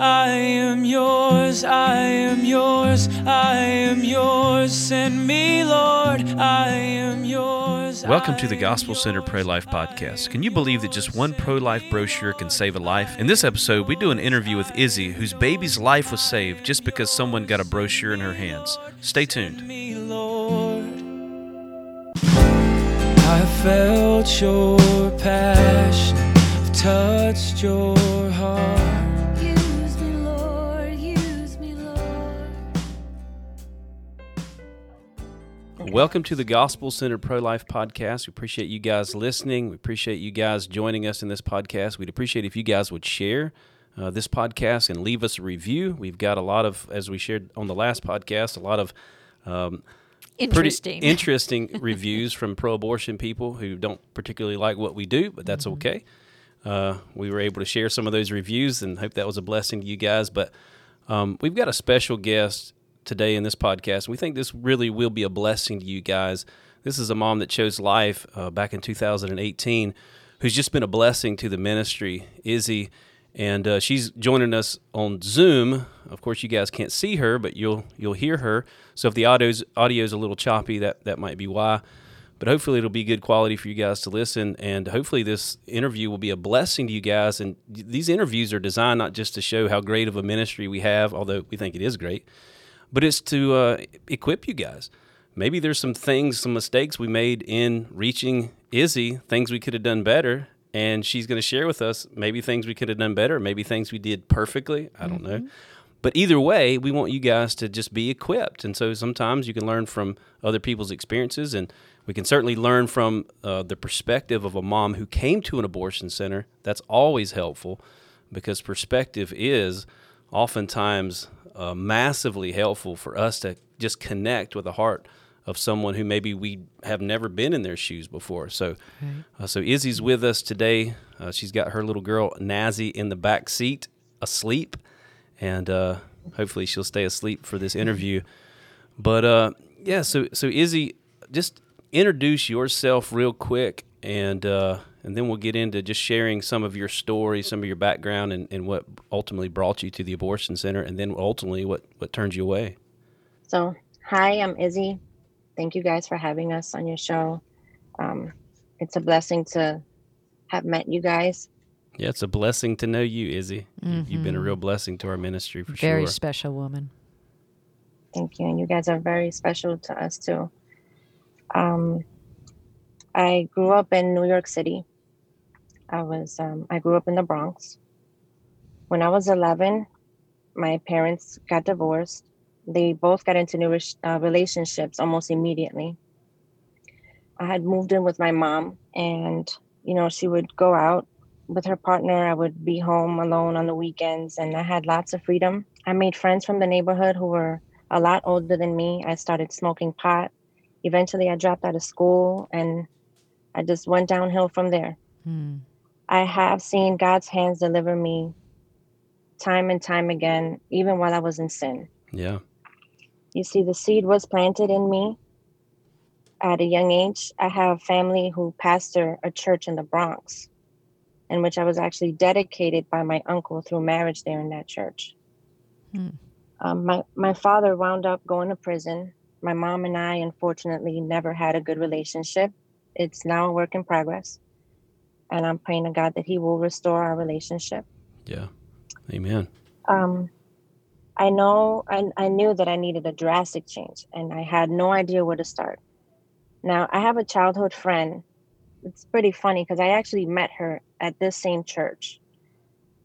I am yours, I am yours, I am yours. Send me, Lord, I am yours. Welcome to the Gospel Center Pro Life podcast. Can you believe that just one pro life brochure can save a life? In this episode, we do an interview with Izzy, whose baby's life was saved just because someone got a brochure in her hands. Stay tuned. me, Lord. I felt your passion, touched your heart. Welcome to the Gospel Center Pro Life podcast. We appreciate you guys listening. We appreciate you guys joining us in this podcast. We'd appreciate if you guys would share uh, this podcast and leave us a review. We've got a lot of, as we shared on the last podcast, a lot of um, Interesting. interesting reviews from pro-abortion people who don't particularly like what we do, but that's okay. Uh, we were able to share some of those reviews, and hope that was a blessing to you guys. But um, we've got a special guest today in this podcast. We think this really will be a blessing to you guys. This is a mom that chose life uh, back in 2018, who's just been a blessing to the ministry. Izzy and uh, she's joining us on Zoom. Of course, you guys can't see her, but you'll you'll hear her. So if the audio's audio's a little choppy, that that might be why. But hopefully, it'll be good quality for you guys to listen, and hopefully, this interview will be a blessing to you guys. And these interviews are designed not just to show how great of a ministry we have, although we think it is great, but it's to uh, equip you guys. Maybe there's some things, some mistakes we made in reaching Izzy, things we could have done better, and she's going to share with us maybe things we could have done better, maybe things we did perfectly. I don't know. But either way, we want you guys to just be equipped. And so sometimes you can learn from other people's experiences, and we can certainly learn from uh, the perspective of a mom who came to an abortion center. That's always helpful because perspective is oftentimes uh, massively helpful for us to just connect with the heart of someone who maybe we have never been in their shoes before. So, uh, so Izzy's with us today. Uh, she's got her little girl Nazi in the back seat, asleep, and uh, hopefully she'll stay asleep for this interview. But uh, yeah, so so Izzy, just introduce yourself real quick, and uh, and then we'll get into just sharing some of your story, some of your background, and, and what ultimately brought you to the abortion center, and then ultimately what what turned you away. So, hi, I'm Izzy. Thank you guys for having us on your show. Um, it's a blessing to have met you guys. Yeah, it's a blessing to know you, Izzy. You- You've been a real blessing to our ministry for Very sure. Very special woman. Thank you. And you guys are very special to us too. Um, I grew up in New York City. I was um, I grew up in the Bronx. When I was 11, my parents got divorced. They both got into new uh, relationships almost immediately. I had moved in with my mom, and you know she would go out with her partner. I would be home alone on the weekends, and I had lots of freedom. I made friends from the neighborhood who were a lot older than me. I started smoking pot. Eventually, I dropped out of school, and I just went downhill from there. Hmm. I have seen God's hands deliver me time and time again, even while I was in sin. Yeah, You see, the seed was planted in me at a young age. I have family who pastor a church in the Bronx, in which I was actually dedicated by my uncle through marriage there in that church. Hmm. Um, my, my father wound up going to prison. My mom and I, unfortunately, never had a good relationship. It's now a work in progress. And I'm praying to God that He will restore our relationship yeah. Amen. um, I know I, I knew that I needed a drastic change and I had no idea where to start. Now, I have a childhood friend. It's pretty funny because I actually met her at this same church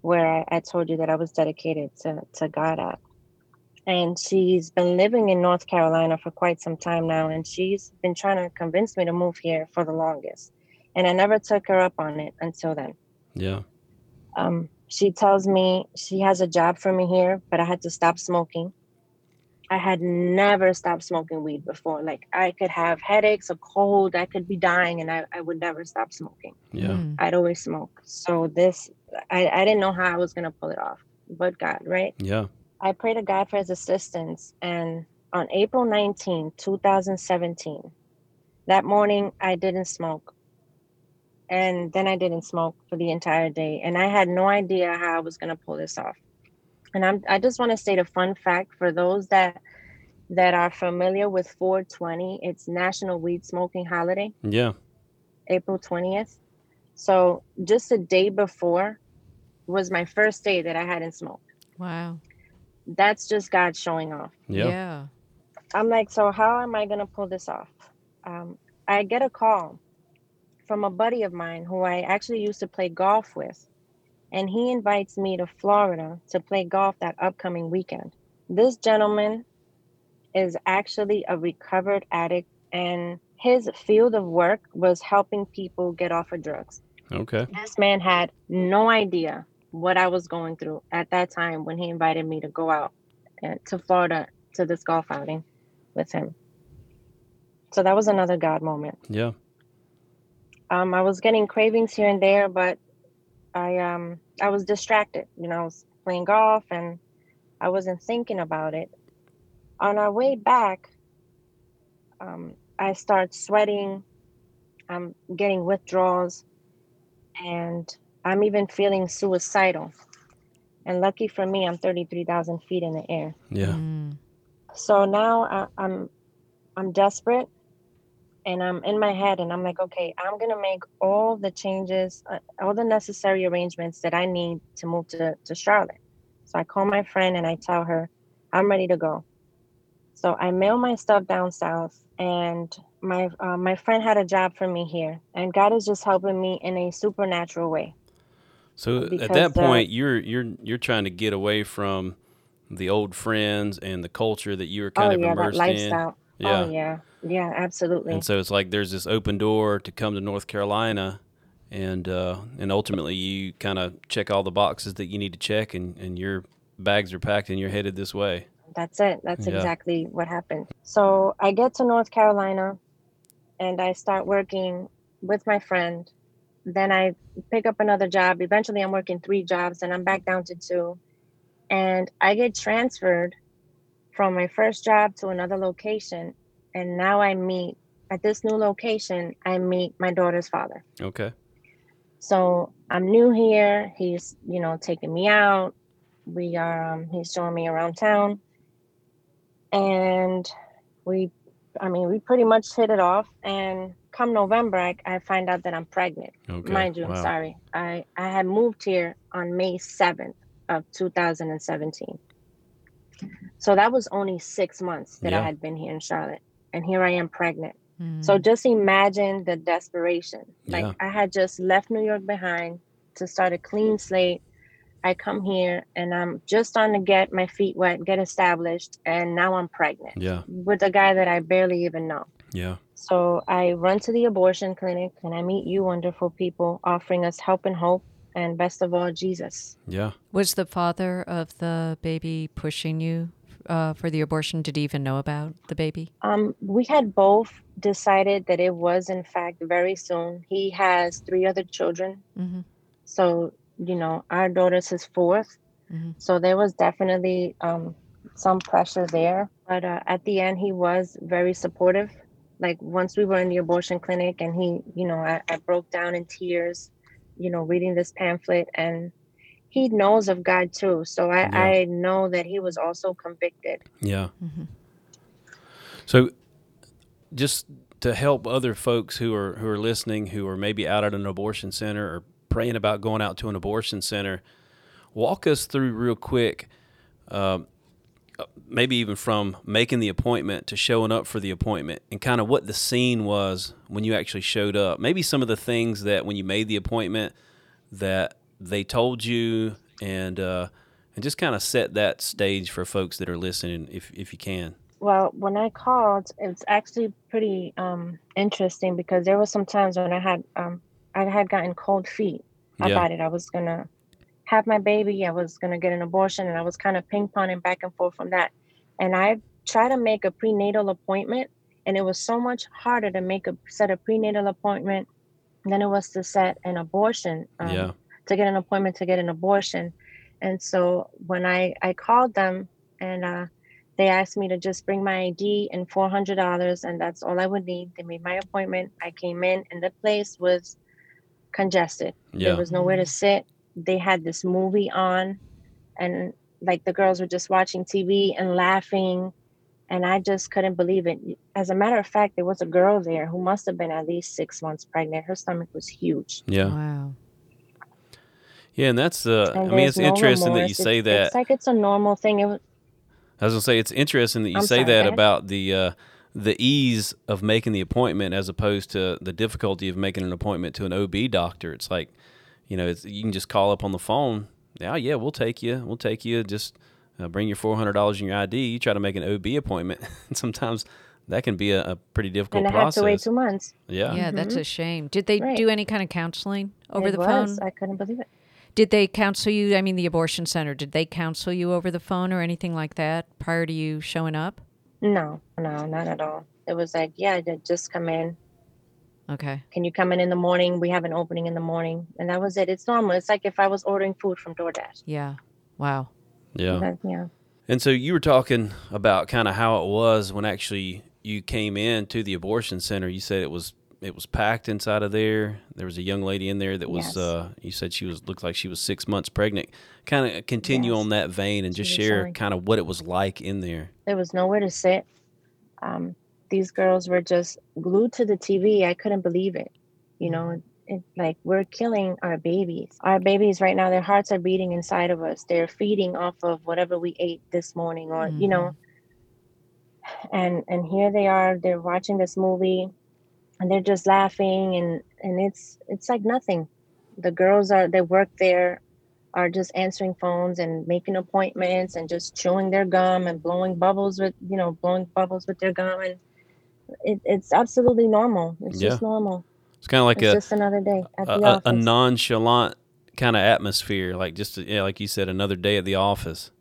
where I, I told you that I was dedicated to, to God at. And she's been living in North Carolina for quite some time now. And she's been trying to convince me to move here for the longest. And I never took her up on it until then Yeah. um, she tells me she has a job for me here, but I had to stop smoking. I had never stopped smoking weed before. Like I could have headaches, a cold, I could be dying, and I, I would never stop smoking. Yeah. Mm. I'd always smoke. So this, I, I didn't know how I was gonna pull it off, but God, right? Yeah. I prayed to God for his assistance. And on April 19, 2017, that morning I didn't smoke. And then I didn't smoke for the entire day. And I had no idea how I was going to pull this off. And I'm I just want to state a fun fact for those that that are familiar with 420. It's National Weed Smoking Holiday, Yeah. April 20th. So just a day before was my first day that I hadn't smoked. Wow. That's just God showing off. Yeah. Yeah. I'm like, so how am I gonna pull this off? Um, I get a call from a buddy of mine who I actually used to play golf with, and he invites me to Florida to play golf that upcoming weekend. This gentleman is actually a recovered addict, and his field of work was helping people get off of drugs. Okay. This man had no idea what I was going through at that time when he invited me to go out uh, to Florida to this golf outing with him. So that was another God moment. Yeah. Um, I was getting cravings here and there, but I um I was distracted. You know, I was playing golf and I wasn't thinking about it. On our way back, um, I start sweating. I'm getting withdrawals, and I'm even feeling suicidal. And lucky for me, I'm 33,000 feet in the air. Yeah. Mm. So now I, I'm I'm desperate and I'm in my head and I'm like, okay, I'm gonna make all the changes, uh, all the necessary arrangements that I need to move to, to Charlotte. So I call my friend and I tell her I'm ready to go. So I mail my stuff down south and my uh, my friend had a job for me here and God is just helping me in a supernatural way. So at Because, that uh, point, you're you're you're trying to get away from the old friends and the culture that you were kind oh of yeah, that immersed in. Lifestyle. Yeah. Oh yeah, yeah, absolutely. And so it's like there's this open door to come to North Carolina, and uh, and ultimately you kind of check all the boxes that you need to check, and, and your bags are packed and you're headed this way. That's it. That's Yeah. exactly what happened. So I get to North Carolina and I start working with my friend. Then I pick up another job. Eventually, I'm working three jobs and I'm back down to two. And I get transferred from my first job to another location. And now I meet at this new location, I meet my daughter's father. Okay. So I'm new here. He's, you know, taking me out. We are, um, he's showing me around town. And we, I mean, we pretty much hit it off. And come November, I, I find out that I'm pregnant. Okay. Mind you, wow. I'm sorry. I, I had moved here on May 7th of 2017. So that was only six months that Yeah. I had been here in Charlotte. And here I am pregnant. Mm. So just imagine the desperation. Like Yeah. I had just left New York behind to start a clean slate. I come here and I'm just starting to get my feet wet, get established, and now I'm pregnant Yeah. with a guy that I barely even know. Yeah. So I run to the abortion clinic and I meet you wonderful people offering us help and hope and best of all Jesus. Yeah. Was the father of the baby pushing you uh, for the abortion? Did he even know about the baby? Um, we had both decided that it was in fact very soon. He has three other children hmm So, you know, our daughter's his 4th Mhm. So there was definitely um, some pressure there. But uh, at the end, he was very supportive. Like once we were in the abortion clinic and he, you know, I, I broke down in tears, you know, reading this pamphlet and he knows of God too. So I, Yeah. I know that he was also convicted. Yeah. Mhm. So, just to help other folks who are who are listening, who are maybe out at an abortion center or praying about going out to an abortion center, walk us through real quick. Um, maybe even from making the appointment to showing up for the appointment, and kind of what the scene was when you actually showed up. Maybe some of the things that when you made the appointment that they told you, and uh, and just kind of set that stage for folks that are listening, if if you can. Well, when I called, it's actually pretty um, interesting because there were some times when I had um, I had gotten cold feet Yeah. about it. I was gonna have my baby. I was gonna get an abortion, and I was kind of ping ponging back and forth from that. And I tried to make a prenatal appointment, and it was so much harder to make a set a prenatal appointment than it was to set an abortion. um, Yeah. To get an appointment to get an abortion, and so when I I called them and uh, they asked me to just bring my ID and four hundred dollars, and that's all I would need. They made my appointment. I came in, and the place was congested. Yeah. There was nowhere to sit. They had this movie on, and like the girls were just watching TV and laughing. And I just couldn't believe it. As a matter of fact, there was a girl there who must have been at least six months pregnant. Her stomach was huge. Yeah. Wow. Yeah, and that's uh, I mean, it's no interesting that you remorse. say It's- that. It's like it's a normal thing. It was, I was gonna say it's interesting that you I'm say sorry, that about the uh, the ease of making the appointment as opposed to the difficulty of making an appointment to an OB doctor. It's like, you know, it's, you can just call up on the phone. Yeah, yeah, we'll take you. We'll take you. Just uh, bring your four hundred dollars in your ID. You try to make an OB appointment. Sometimes that can be a, a pretty difficult and I had process. to wait two months. yeah. Yeah, that's a shame. Did they Right. do any kind of counseling over it the was. phone? I couldn't believe it. Did they counsel you? I mean, the abortion center, did they counsel you over the phone or anything like that prior to you showing up? No, no, not at all. It was like, yeah, just come in. Okay. Can you come in in the morning? We have an opening in the morning, and that was it. It's normal. It's like if I was ordering food from DoorDash. Yeah. Wow. Yeah. That- yeah. And so you were talking about kind of how it was when actually you came in to the abortion center. You said it was it was packed inside of there. There was a young lady in there that was Yes. uh, you said she was looked like she was six months pregnant. Kind of continue Yes. on that vein and just She was share kind of what it was like in there. There was nowhere to sit. Um, these girls were just glued to the TV. I couldn't believe it. You know, mm. it, like we're killing our babies. Our babies right now, their hearts are beating inside of us. They're feeding off of whatever we ate this morning, or you know. Mm-hmm. And and here they are. They're watching this movie, and they're just laughing, and and it's it's like nothing. The girls are they work there are just answering phones and making appointments and just chewing their gum and blowing bubbles with you know blowing bubbles with their gum and it, it's absolutely normal it's Yeah. just normal It's kind of like it's a just another day at a, the office a nonchalant kind of atmosphere, like just yeah, like you said, another day at the office.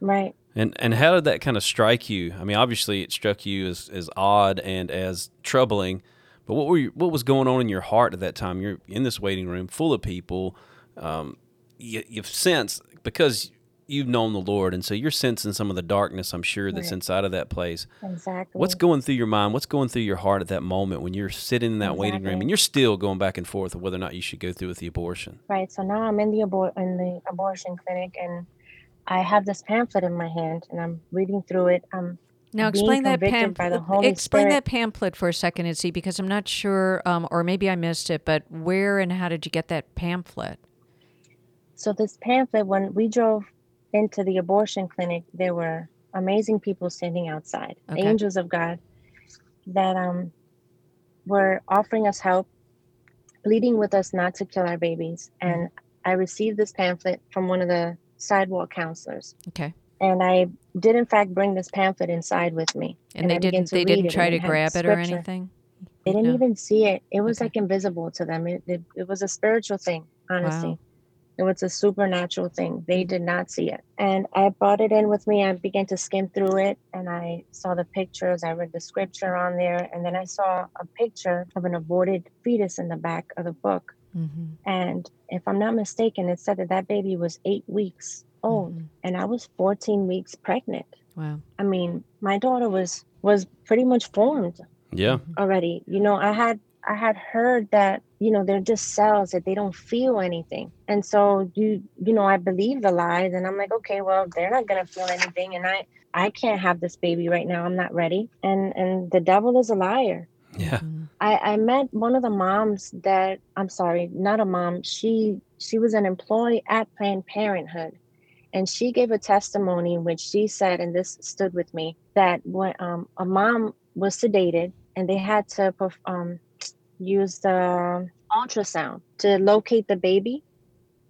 right And and how did that kind of strike you? I mean, obviously it struck you as, as odd and as troubling, but what were you, what was going on in your heart at that time? You're in this waiting room full of people. Um, you, you've sensed because you've known the Lord, and so you're sensing some of the darkness. I'm sure that's Right. inside of that place. exactly What's going through your mind? What's going through your heart at that moment when you're sitting in that waiting room and you're still going back and forth of whether or not you should go through with the abortion? right so now i'm in the abor- in the abortion clinic and i have this pamphlet in my hand and i'm reading through it um Now being explain that convicted by the pamphlet. Explain Spirit. that pamphlet for a second, and see, because I'm not sure, um, or maybe I missed it. But where and how did you get that pamphlet? So this pamphlet, when we drove into the abortion clinic, there were amazing people standing outside, Okay. angels of God, that um were offering us help, pleading with us not to kill our babies. And I received this pamphlet from one of the sidewalk counselors, Okay, and I did in fact bring this pamphlet inside with me. and, I they began didn't. They didn't try to grab it or anything. They didn't No. even see it. It was Okay. like invisible to them. It, it, it was a spiritual thing, honestly. Wow. It was a supernatural thing. They did not see it. And I brought it in with me. I began to skim through it and I saw the pictures. I read the scripture on there. And then I saw a picture of an aborted fetus in the back of the book. Mm-hmm. And if I'm not mistaken, it said that that baby was eight weeks old Mhm. and I was 14 weeks pregnant. Wow. I mean, my daughter was was pretty much formed Yeah. already. You know, I had I had heard that you know they're just cells that they don't feel anything, and so you you know I believe the lies, and I'm like, okay, well they're not gonna feel anything, and I I can't have this baby right now. I'm not ready, and and the devil is a liar. Yeah. I, I met one of the moms that I'm sorry, not a mom. She she was an employee at Planned Parenthood, and she gave a testimony in which she said, and this stood with me, that when um, a mom was sedated and they had to perf- um, use the ultrasound to locate the baby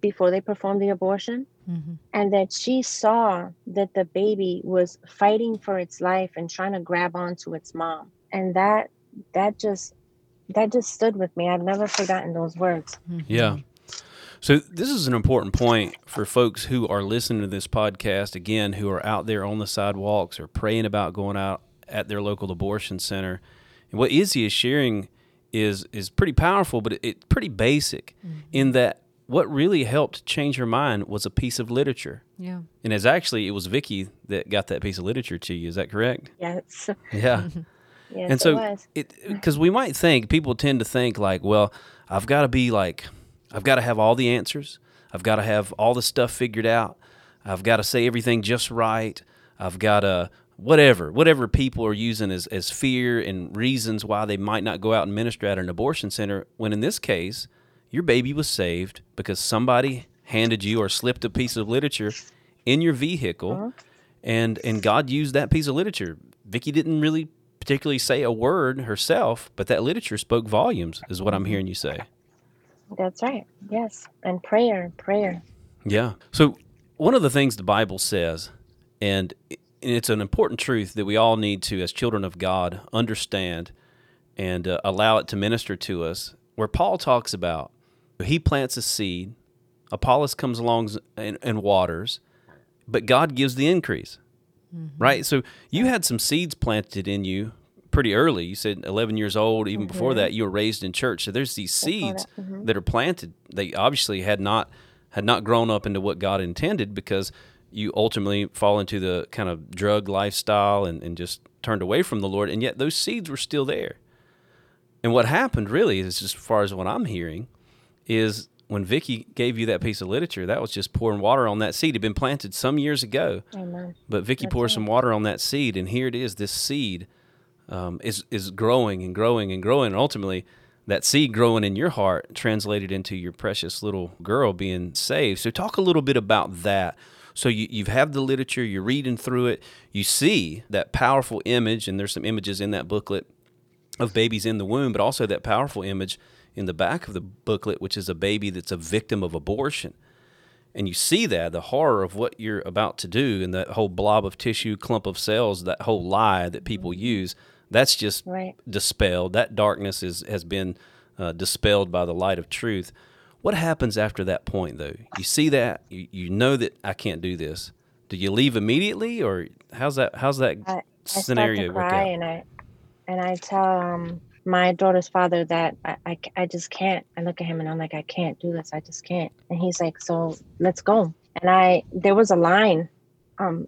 before they performed the abortion Mm-hmm. and that she saw that the baby was fighting for its life and trying to grab onto its mom and that that just that just stood with me i've never forgotten those words Yeah. So this is an important point for folks who are listening to this podcast again, who are out there on the sidewalks or praying about going out at their local abortion center. And what Izzy is sharing is is pretty powerful, but it, it's pretty basic mm-hmm. in that what really helped change her mind was a piece of literature. Yeah. And it's actually it was Vicky that got that piece of literature to you. Is that correct? yes Yeah. yes and so it was it because we might think people tend to think like well i've got to be like i've got to have all the answers i've got to have all the stuff figured out I've got to say everything just right. I've got to whatever, whatever people are using as, as fear and reasons why they might not go out and minister at an abortion center. When in this case, your baby was saved because somebody handed you or slipped a piece of literature in your vehicle, uh-huh. and and God used that piece of literature. Vicky didn't really particularly say a word herself, but that literature spoke volumes, is what I'm hearing you say. That's right. Yes. And prayer, prayer. Yeah. So one of the things the Bible says, and it's an important truth that we all need to, as children of God, understand and uh, allow it to minister to us. Where Paul talks about he plants a seed, Apollos comes along and, and waters, but God gives the increase. Right? So you had some seeds planted in you pretty early. You said 11 years old. Even before that, you were raised in church. So there's these seeds that are planted. They obviously had not had not grown up into what God intended because you ultimately fall into the kind of drug lifestyle and, and just turned away from the Lord. And yet those seeds were still there. And what happened really is as far as what I'm hearing is when Vicky gave you that piece of literature, that was just pouring water on that seed. It had been planted some years ago. Amen. But Vicky pours some water on that seed, and here it is. This seed um, is is growing and growing and growing, and ultimately, that seed growing in your heart translated into your precious little girl being saved. So, talk a little bit about that. So, you you've the literature, you're reading through it, you see that powerful image, and there's some images in that booklet of babies in the womb, but also that powerful image in the back of the booklet, which is a baby that's a victim of abortion. And you see that the horror of what you're about to do and that whole blob of tissue clump of cells that whole lie that people use that's just Right. dispelled. That darkness is has been uh, dispelled by the light of truth what happens after that point though you see that you, you know that i can't do this do you leave immediately or how's that how's that I, I scenario start to cry and I and I tell um my daughter's father that I I just can't. I look at him and I'm like, I can't do this. I just can't. And he's like, so let's go. And I there was a line um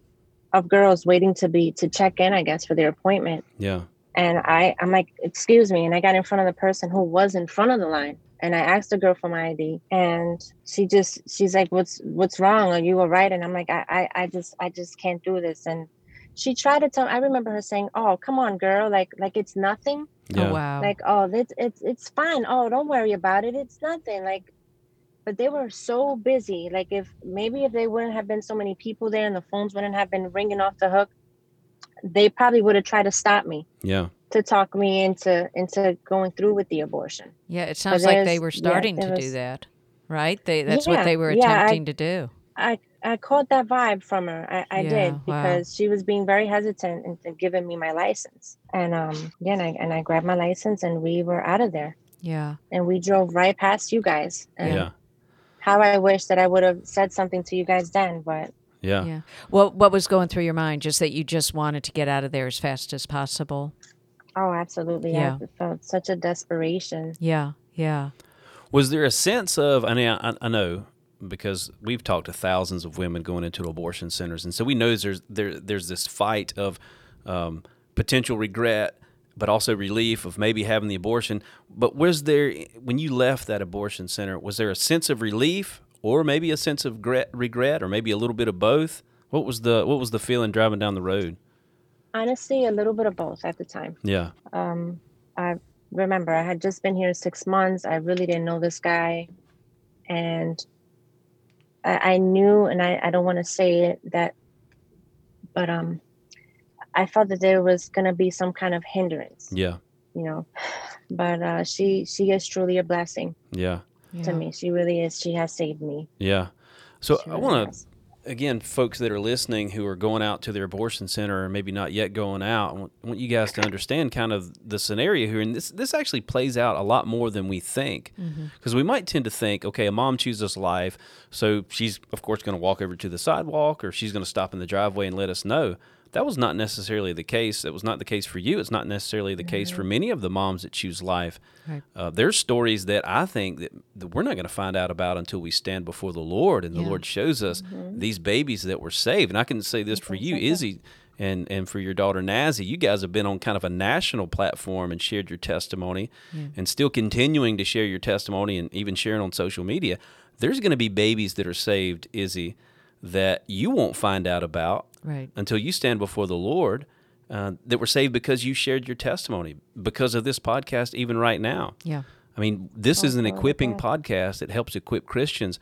of girls waiting to be to check in, I guess, for their appointment. yeah And I I'm like, excuse me. And I got in front of the person who was in front of the line. And I asked the girl for my ID, and she just she's like, "What's what's wrong? Are you all right?" And I'm like, "I I, I just I just can't do this." And she tried to tell. I remember her saying, "Oh, come on, girl! Like like it's nothing. Oh, yeah Oh, wow. Like oh, it's it's it's fine. Oh, don't worry about it. It's nothing. Like." But they were so busy. Like if maybe if they wouldn't have been so many people there and the phones wouldn't have been ringing off the hook, they probably would have tried to stop me yeah to talk me into into going through with the abortion. yeah, it sounds like they were starting there to do that, right? They that's what they were yeah, I- attempting to do. I I caught that vibe from her. I, I Yeah, did wow. because she was being very hesitant into giving me my license. And um yeah, and I, and I grabbed my license and we were out of there. Yeah. And we drove right past you guys. And yeah how I wish that I would have said something to you guys then, but yeah Yeah. Well, what was going through your mind? Just that you just wanted to get out of there as fast as possible. oh absolutely. Yeah. I felt such a desperation. Yeah. Yeah. Was there a sense of? I mean, I, I know because we've talked to thousands of women going into abortion centers, and so we know there's there there's this fight of um, potential regret, but also relief of maybe having the abortion. But was there when you left that abortion center? Was there a sense of relief, or maybe a sense of regret, or maybe a little bit of both? What was the what was the feeling driving down the road? Honestly, a little bit of both at the time. Yeah, um i remember i had just been here six months. I really didn't know this guy. And i, I knew and i, I don't want to say it that but um i felt that there was going to be some kind of hindrance. Yeah, you know but uh she she is truly a blessing. Yeah, yeah. to me she really is she has saved me yeah. So I want to again, folks that are listening who are going out to their abortion center or maybe not yet going out, I want, you guys to understand kind of the scenario here. And this, this actually plays out a lot more than we think. Mm-hmm. Because we might tend to think, okay, a mom chooses life. So she's, of course, going to walk over to the sidewalk or she's going to stop in the driveway and let us know. That was not necessarily the case. That was not the case for you. It's not necessarily the case for many of the moms that choose life. Right. Uh, there's stories that I think that, that we're not going to find out about until we stand before the Lord and the Yeah. Lord shows us these babies that were saved. And I can say this for you, Izzy, and and for your daughter Nazi. You guys have been on kind of a national platform and shared your testimony, and still continuing to share your testimony and even sharing on social media. There's going to be babies that are saved, Izzy, that you won't find out about Right. until you stand before the Lord. Uh, that were saved because you shared your testimony because of this podcast, even right now. Yeah. I mean, this is an equipping God. podcast that helps equip Christians,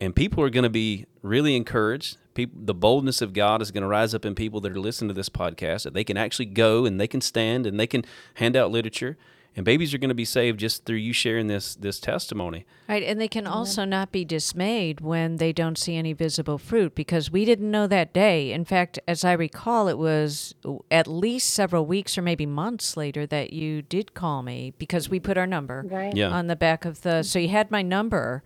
and people are going to be really encouraged. People, the boldness of God is going to rise up in people that are listening to this podcast. That they can actually go and they can stand and they can hand out literature, and babies are going to be saved just through you sharing this this testimony. Right, and they can also not be dismayed when they don't see any visible fruit because we didn't know that day. In fact, as I recall, it was at least several weeks or maybe months later that you did call me because we put our number Right. Yeah. on the back of the. So you had my number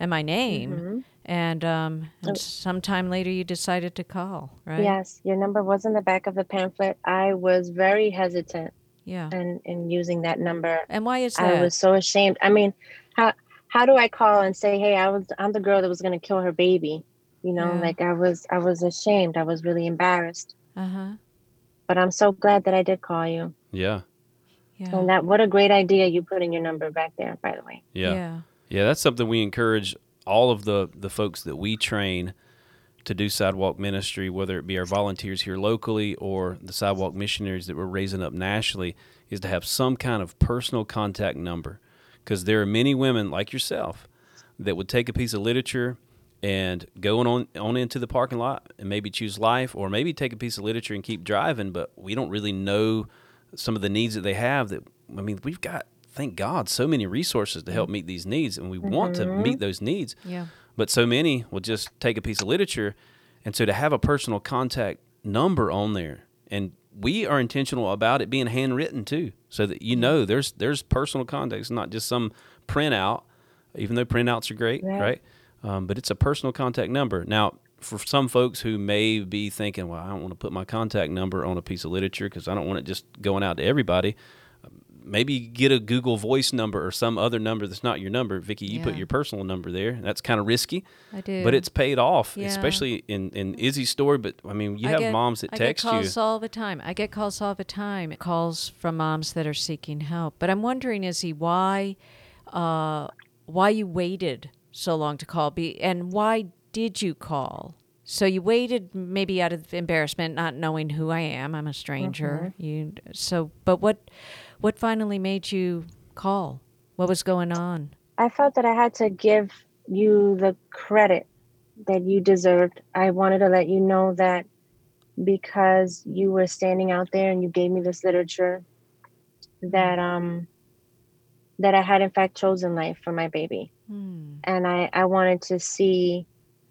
and my name, Mm-hmm. and, um, Oh. and sometime later you decided to call, right? Yes, your number was in the back of the pamphlet. I was very hesitant Yeah. and in using that number. And why is that? I was so ashamed. I mean, how how do I call and say, "Hey, I was I'm the girl that was going to kill her baby." You know, Yeah. like I was I was ashamed. I was really embarrassed. uh huh. But I'm so glad that I did call you. Yeah, Yeah. And that what a great idea you put in your number back there, by the way. yeah, yeah. yeah. That's something we encourage all of the the folks that we train to do sidewalk ministry, whether it be our volunteers here locally or the sidewalk missionaries that we're raising up nationally, is to have some kind of personal contact number. Because there are many women like yourself that would take a piece of literature and go on on into the parking lot and maybe choose life, or maybe take a piece of literature and keep driving. But we don't really know some of the needs that they have. That I mean, we've got thank God so many resources to help mm. meet these needs, and we want to mm-hmm. meet those needs. Yeah. But so many will just take a piece of literature, and so to have a personal contact number on there, and we are intentional about it being handwritten too, so that you know there's there's personal contact. It's not just some printout, even though printouts are great, Right. right? Um, but it's a personal contact number. Now, for some folks who may be thinking, well, I don't want to put my contact number on a piece of literature because I don't want it just going out to everybody. Maybe get a Google Voice number or some other number that's not your number. Vicky, you put your personal number there. That's kind of risky I do. but it's paid off, Yeah. especially in, in Izzy's story. But I mean, you I have get- moms that I text get calls you. all the time. I get calls all the time. Calls from moms that are seeking help. But I'm wondering, Izzy, why, uh, why you waited so long to call? Be and why did you call? So you waited maybe out of embarrassment, not knowing who I am. I'm a stranger. You so, but what, what finally made you call? What was going on? I felt that I had to give you the credit that you deserved. I wanted to let you know that because you were standing out there and you gave me this literature that um that I had in fact chosen life for my baby. Hmm. And I I wanted to see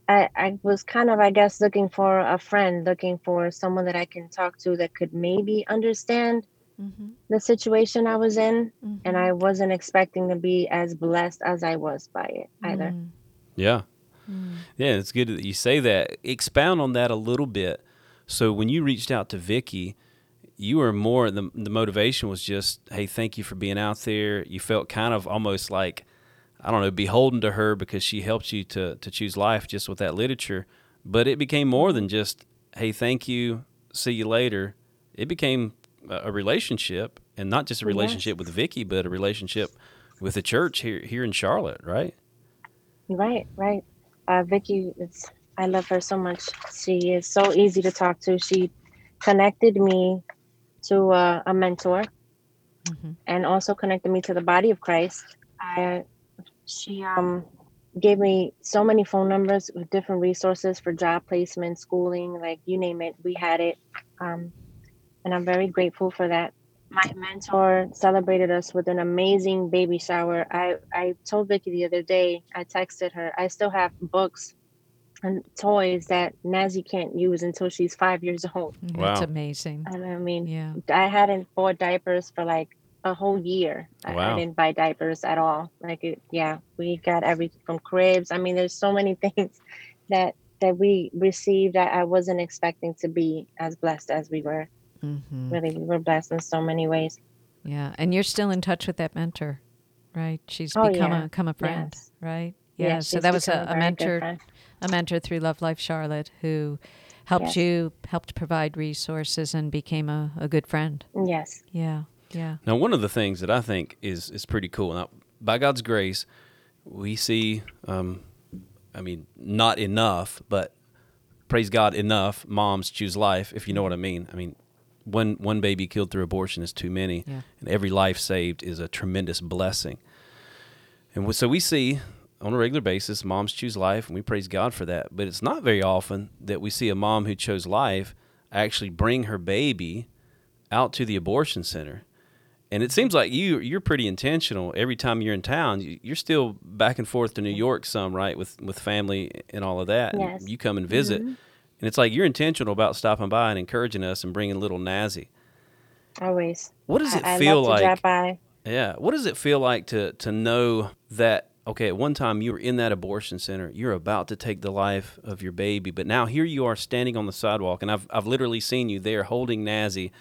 I, I was kind of, I guess, looking for a friend, looking for someone that I can talk to that could maybe understand Mm-hmm. the situation I was in. Mm-hmm. And I wasn't expecting to be as blessed as I was by it either. Mm. Yeah, Mm. yeah, it's good that you say that. Expound on that a little bit. So when you reached out to Vicky, you were more the the motivation was just, hey, thank you for being out there. You felt kind of almost like, I don't know, beholden to her because she helped you to to choose life just with that literature. But it became more than just, hey, thank you, see you later. It became a, a relationship, and not just a Yes. relationship with Vicky, but a relationship with the church here here in Charlotte, right? Right, right. Uh, Vicky, it's I love her so much. She is so easy to talk to. She connected me to uh, a mentor, Mhm. and also connected me to the body of Christ. I, she um gave me so many phone numbers with different resources for job placement, schooling, like you name it, we had it. Um, and I'm very grateful for that. My mentor celebrated us with an amazing baby shower. I, I told Vicky the other day, I texted her, I still have books and toys that Nazi can't use until she's five years old. Wow. That's amazing. And I mean, Yeah. I hadn't bought diapers for like a whole year. I, Wow. I didn't buy diapers at all. Like it, yeah, we got everything from cribs. I mean, there's so many things that that we received that I wasn't expecting to be as blessed as we were. Mm-hmm. Really, we were blessed in so many ways. Yeah, and you're still in touch with that mentor, right? She's Oh, become yeah. a become a friend, Yes. right? Yeah, Yeah. so that was a, a mentor, a mentor through Love Life Charlotte, who helped Yes. you, helped provide resources, and became a, a good friend. Yes. Yeah, yeah, Now, one of the things that I think is is pretty cool. Now, by God's grace, we see, um, I mean, not enough, but praise God, enough moms choose life, if you know what I mean. I mean, one one baby killed through abortion is too many, Yeah. and every life saved is a tremendous blessing. And so we see on a regular basis, moms choose life, and we praise God for that. But it's not very often that we see a mom who chose life actually bring her baby out to the abortion center. And it seems like you you're pretty intentional. Every time you're in town, you- you're still back and forth to New York some, right, with with family and all of that. and Yes. you come and visit, mm-hmm. And it's like you're intentional about stopping by and encouraging us and bringing little Nazi. Always. What does it I, I feel love like? to drop by. Yeah. What does it feel like to to know that okay, at one time you were in that abortion center, you're about to take the life of your baby, but now here you are standing on the sidewalk and I've I've literally seen you there holding Nazi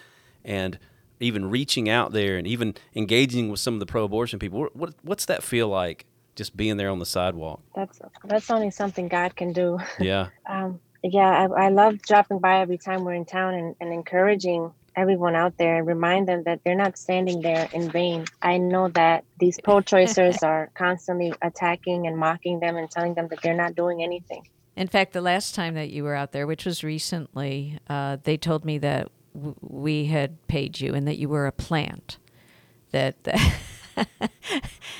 and even reaching out there and even engaging with some of the pro-abortion people. What, what what's that feel like just being there on the sidewalk? That's that's only something God can do. Yeah. Um, yeah, I, I love dropping by every time we're in town and, and encouraging everyone out there and remind them that they're not standing there in vain. I know that these pro-choicers are constantly attacking and mocking them and telling them that they're not doing anything. In fact, the last time that you were out there, which was recently, uh, they told me that w- we had paid you and that you were a plant. That,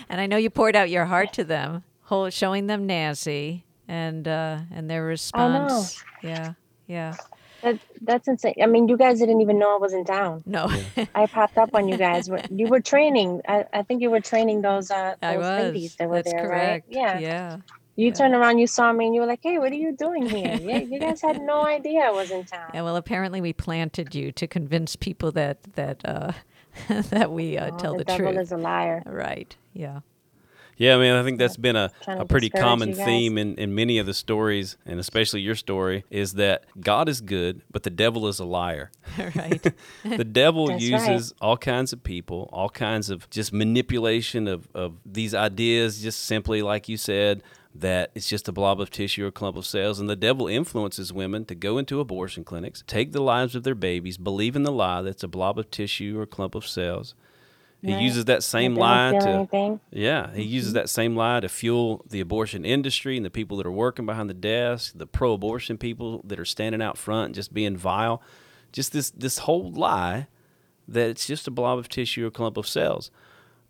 and I know you poured out your heart to them, whole, showing them Nazi and uh, and their response. Yeah, yeah. That, that's insane. I mean, you guys didn't even know I was in town. No, I popped up on you guys. You were training. I, I think you were training those uh I those was. ladies that were That's there, correct. right? Yeah. yeah. You turned around, you saw me, and you were like, "Hey, what are you doing here? yeah, you guys had no idea I was in town." Yeah, well, apparently we planted you to convince people that that uh, that we uh, Oh, tell the, the, devil truth. is a liar. Right. Yeah. Yeah, I mean, I think that's been a, a pretty common theme in, in many of the stories, and especially your story, is that God is good, but the devil is a liar. right. the devil That's right. uses all kinds of people, all kinds of just manipulation of, of these ideas, just simply like you said, that it's just a blob of tissue or clump of cells. And the devil influences women to go into abortion clinics, take the lives of their babies, believe in the lie that's a blob of tissue or clump of cells. He Right. uses that same lie to anything. yeah, he mm-hmm. uses that same lie to fuel the abortion industry and the people that are working behind the desk, the pro-abortion people that are standing out front and just being vile. Just this this whole lie that it's just a blob of tissue or clump of cells.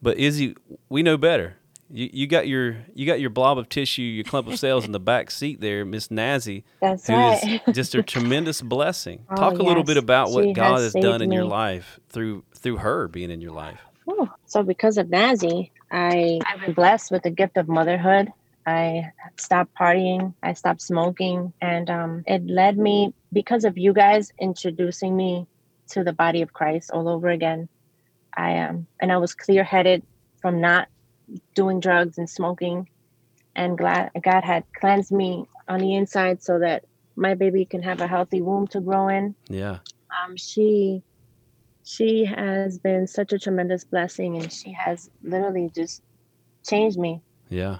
But Izzy, we know better. You, you got your you got your blob of tissue, your clump of cells in the back seat there, Miss Nazi, That's who is right. just a tremendous blessing. Oh, Talk a little bit about what She God has has done in your life through through her being in your life. Whew. So because of Nazi, I I've been blessed with the gift of motherhood. I stopped partying. I stopped smoking, and um, it led me because of you guys introducing me to the body of Christ all over again. I um, and I was clear headed from not doing drugs and smoking, and glad God had cleansed me on the inside so that my baby can have a healthy womb to grow in Yeah. um, she she has been such a tremendous blessing and she has literally just changed me Yeah.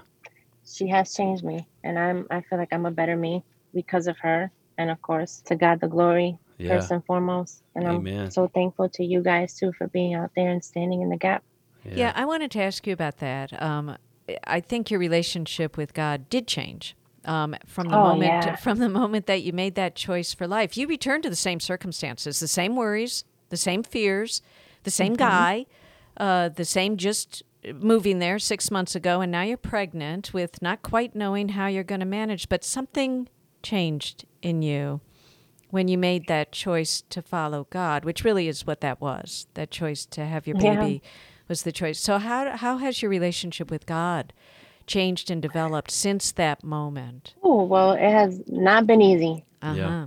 she has changed me and i'm i feel like i'm a better me because of her and of course to god the glory Yeah. first and foremost and Amen. i'm so thankful to you guys too for being out there and standing in the gap Yeah. I wanted to ask you about that. Um, I think your relationship with God did change. Um, from the Oh, moment yeah. from the moment that you made that choice for life, you returned to the same circumstances, the same worries, the same fears, the same Mm-hmm. guy, uh, the same just moving there six months ago, and now you're pregnant with not quite knowing how you're going to manage. But something changed in you when you made that choice to follow God, which really is what that was. That choice to have your Yeah. baby was the choice. So how how has your relationship with God changed and developed since that moment? oh well it has not been easy Uh-huh. Yeah.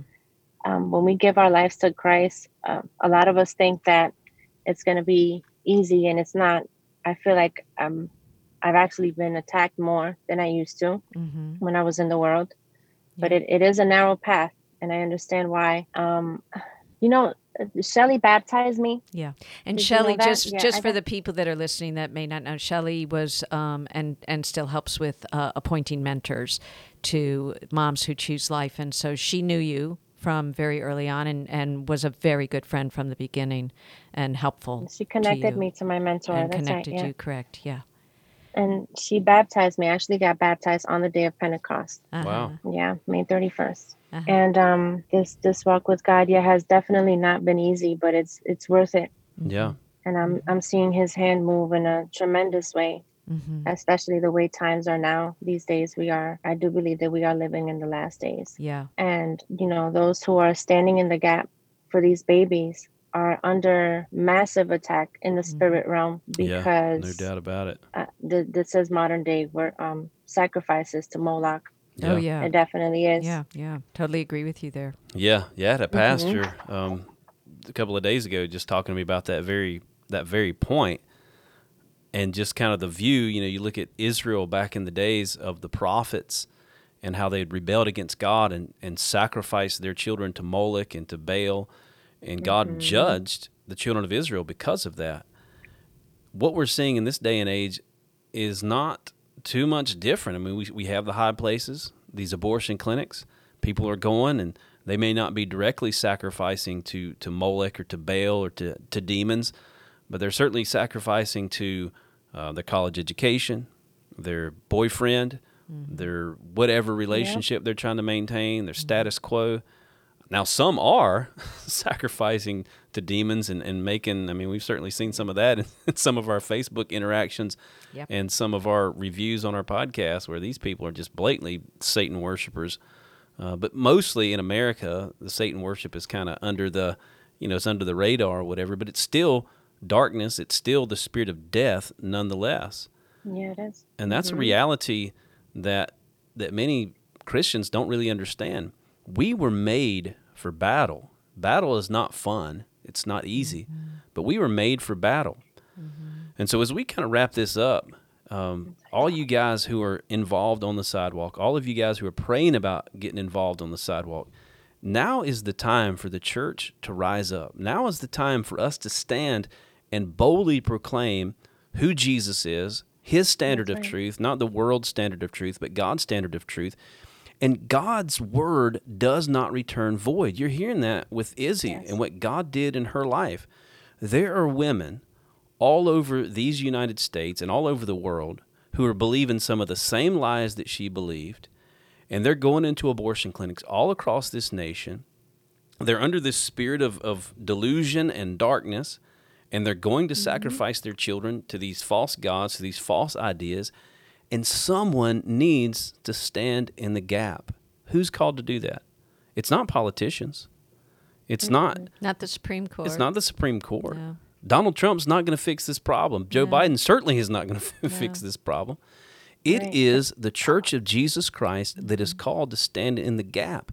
Um, when we give our lives to christ uh, a lot of us think that it's going to be easy and it's not i feel like um, i've actually been attacked more than i used to hmm when I was in the world. But it, it is a narrow path, and I understand why. Um, you know, Shelly baptized me. Yeah, and Did you know just Yeah, just I for the people that are listening that may not know, Shelly was um, and and still helps with uh, appointing mentors to moms who choose life, and so she knew you from very early on, and and was a very good friend from the beginning, and helpful. She connected you me to my mentor. and That's connected right. Yeah. you. Correct. Yeah. And she baptized me. I actually got baptized on the day of Pentecost. Uh-huh. Wow. Yeah, May 31st. Uh-huh. And um, this this walk with God, yeah, has definitely not been easy, but it's it's worth it. Yeah. And I'm I'm seeing His hand move in a tremendous way, Mhm. especially the way times are now these days. We are, I do believe that we are living in the last days. Yeah. And you know, those who are standing in the gap for these babies are under massive attack in the spirit realm Yeah. because No doubt about it. uh, th- this is modern day where um, sacrifices to Moloch. Oh yeah. It definitely is. Yeah, yeah. Totally agree with you there. Yeah, yeah. I had a Mm-hmm. pastor um, a couple of days ago just talking to me about that very that very point, and just kind of the view. You know, you look at Israel back in the days of the prophets and how they had rebelled against God and and sacrificed their children to Moloch and to Baal, and God Mm-hmm. judged the children of Israel because of that. What we're seeing in this day and age is not too much different. I mean, we, we have the high places, these abortion clinics. People are going and they may not be directly sacrificing to, to Molech or to Baal or to, to demons, but they're certainly sacrificing to uh, their college education, their boyfriend, their whatever relationship they're trying to maintain, their status quo. Now, some are sacrificing to demons and, and making, I mean, we've certainly seen some of that in, some of our Facebook interactions Yep. and some of our reviews on our podcast where these people are just blatantly Satan worshipers. Uh, but mostly in America, the Satan worship is kind of under the, you know, it's under the radar or whatever, but it's still darkness. It's still the spirit of death nonetheless Yeah, it is. and that's a mm-hmm. reality that that many Christians don't really understand. We were made for battle. Battle is not fun. It's not easy, mm-hmm. but we were made for battle. Mm-hmm. And so as we kind of wrap this up, um, all you guys who are involved on the sidewalk, all of you guys who are praying about getting involved on the sidewalk, now is the time for the church to rise up. Now is the time for us to stand and boldly proclaim who Jesus is, his standard of truth, not the world's standard of truth, but God's standard of truth. And God's word does not return void. You're hearing that with Izzy and what God did in her life. There are women all over these United States and all over the world who are believing some of the same lies that she believed. And they're going into abortion clinics all across this nation. They're under this spirit of, of delusion and darkness, and they're going to mm-hmm. sacrifice their children to these false gods, to these false ideas. And someone needs to stand in the gap. Who's called to do that? It's not politicians. It's mm-hmm. not Not the Supreme Court. it's not the Supreme Court. No. Donald Trump's not going to fix this problem. Joe Biden certainly is not going to fix this problem. It is the Church of Jesus Christ that is called to stand in the gap.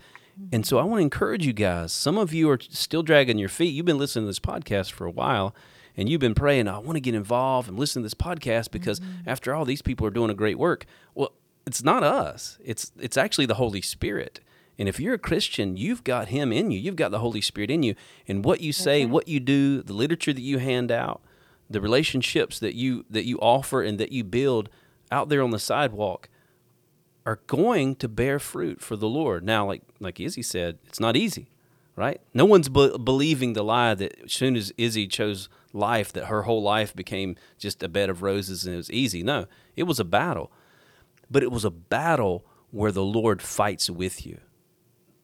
And so I want to encourage you guys. Some of you are still dragging your feet. You've been listening to this podcast for a while and you've been praying, I want to get involved and listen to this podcast because mm-hmm. after all, these people are doing a great work. Well, it's not us. It's it's actually the Holy Spirit. And if you're a Christian, you've got him in you. You've got the Holy Spirit in you. And what you say, what you do, the literature that you hand out, the relationships that you that you offer and that you build out there on the sidewalk are going to bear fruit for the Lord. Now, like like Izzy said, it's not easy, right? No one's be- believing the lie that as soon as Izzy chose life, that her whole life became just a bed of roses and it was easy. No, it was a battle, but it was a battle where the Lord fights with you.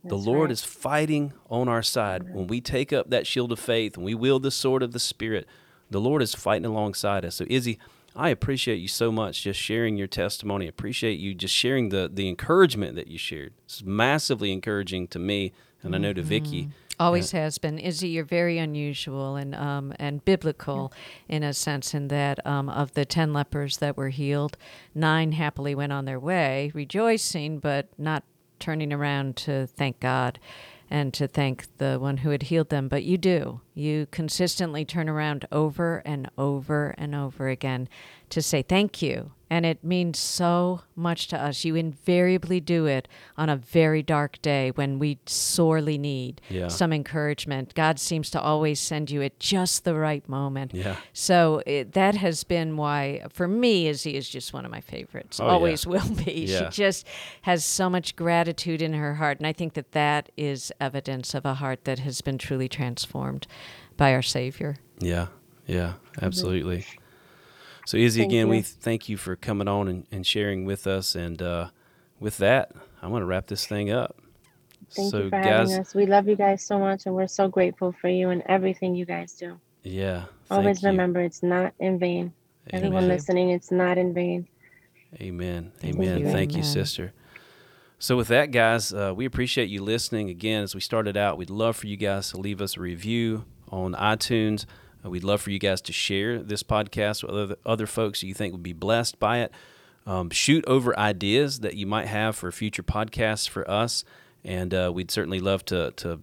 The Lord is fighting on our side. Mm-hmm. When we take up that shield of faith and we wield the sword of the Spirit, the Lord is fighting alongside us. So, Izzy, I appreciate you so much just sharing your testimony. I appreciate you just sharing the, the encouragement that you shared. It's massively encouraging to me, and I know to Vicky. Always has been. Izzy, you're very unusual and um, and biblical in a sense, in that um, of the ten lepers that were healed, nine happily went on their way, rejoicing, but not turning around to thank God and to thank the one who had healed them. But you do. You consistently turn around over and over and over again to say thank you. And it means so much to us. You invariably do it on a very dark day when we sorely need Yeah. some encouragement. God seems to always send you at just the right moment. Yeah. So it, that has been why, for me, Izzy is just one of my favorites. Oh, yeah. always will be. Yeah. She just has so much gratitude in her heart. And I think that that is evidence of a heart that has been truly transformed by our Savior. Yeah, yeah, absolutely. So, Izzy, Thank again, we thank you for coming on and, and sharing with us. And uh, with that, I'm going to wrap this thing up. Thank so, you for guys, having us. We love you guys so much, and we're so grateful for you and everything you guys do. yeah. Always you. remember, it's not in vain. Amen. Everyone listening, it's not in vain. Amen. Thank Amen. you. Thank you, sister. So, with that, guys, uh, we appreciate you listening. Again, as we started out, we'd love for you guys to leave us a review on iTunes. Uh, we'd love for you guys to share this podcast with other, other folks you think would be blessed by it. Um, shoot over ideas that you might have for future podcasts for us, and uh, we'd certainly love to to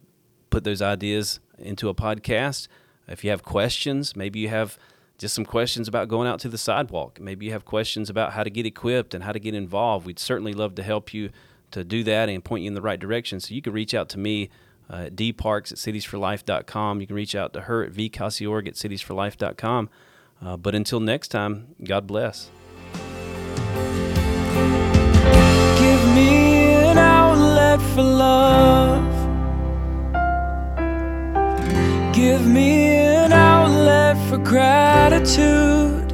put those ideas into a podcast. If you have questions, maybe you have just some questions about going out to the sidewalk. Maybe you have questions about how to get equipped and how to get involved. We'd certainly love to help you to do that and point you in the right direction. So you can reach out to me uh, at dparks at citiesforlife.com. You can reach out to her at vcasiorg at citiesforlife.com. Uh, but until next time, God bless. Give me an outlet for love. Give me an outlet for gratitude.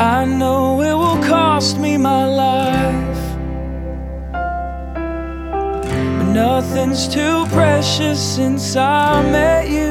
I know it will cost me my life. Nothing's too precious since I met you.